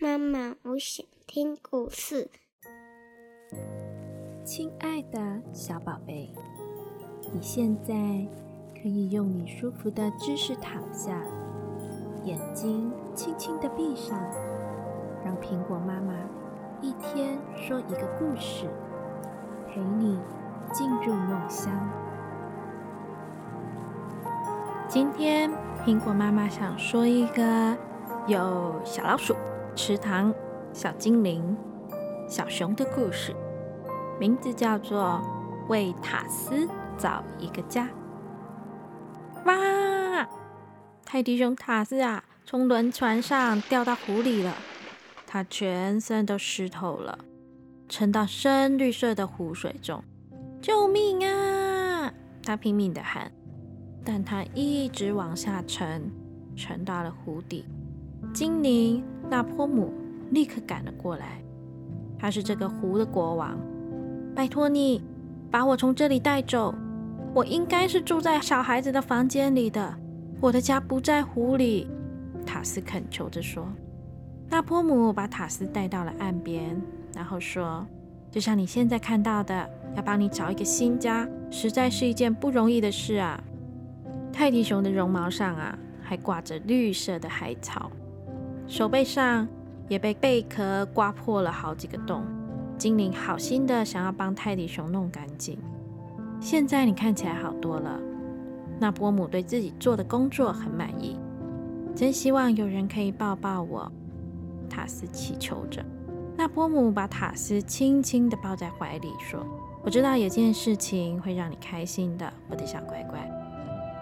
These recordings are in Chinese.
妈妈，我想听故事。亲爱的小宝贝，你现在可以用你舒服的姿势躺下，眼睛轻轻的闭上，让苹果妈妈一天说一个故事，陪你进入梦乡。今天苹果妈妈想说一个有小老鼠、池塘、小精灵、小熊的故事。名字叫做《为塔斯找一个家》。哇！泰迪熊塔斯啊，从轮船上掉到湖里了，它全身都湿透了，沉到深绿色的湖水中。救命啊！它拼命的喊，但它一直往下沉，沉到了湖底。精灵纳波姆立刻赶了过来，他是这个湖的国王。拜托你，把我从这里带走。我应该是住在小孩子的房间里的，我的家不在湖里。塔斯恳求着说。纳波姆把塔斯带到了岸边，然后说：“就像你现在看到的，要帮你找一个新家，实在是一件不容易的事啊。”泰迪熊的绒毛上啊，还挂着绿色的海草，手背上也被贝壳刮破了好几个洞。精灵好心的想要帮泰迪熊弄干净，现在你看起来好多了。那波姆对自己做的工作很满意，真希望有人可以抱抱我。塔斯祈求着。那波姆把塔斯轻轻的抱在怀里，说：“我知道有件事情会让你开心的，我的小乖乖。”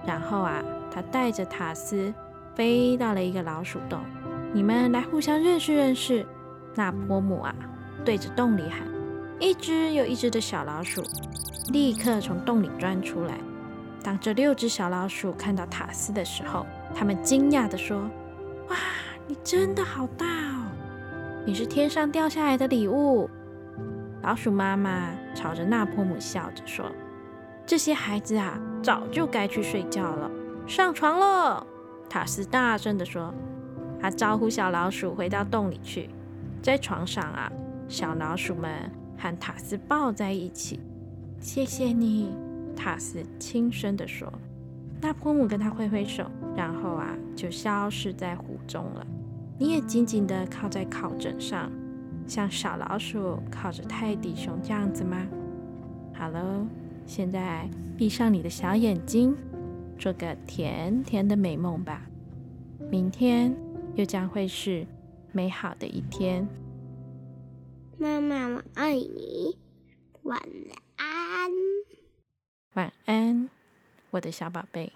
然后啊，他带着塔斯飞到了一个老鼠洞，你们来互相认识认识。那波姆啊。对着洞里喊，一只又一只的小老鼠立刻从洞里钻出来。当这六只小老鼠看到塔斯的时候，他们惊讶地说：“哇，你真的好大哦！你是天上掉下来的礼物。”老鼠妈妈朝着纳波姆笑着说：“这些孩子啊，早就该去睡觉了。上床了。”塔斯大声地说。他招呼小老鼠回到洞里去，在床上啊。小老鼠们和塔斯抱在一起。谢谢你，塔斯轻声地说。那波姆跟他挥挥手，然后啊，就消失在湖中了。你也紧紧地靠在靠枕上，像小老鼠靠着泰迪熊这样子吗？好喽，现在闭上你的小眼睛，做个甜甜的美梦吧。明天又将会是美好的一天。妈妈，我爱你。晚安。晚安，我的小宝贝。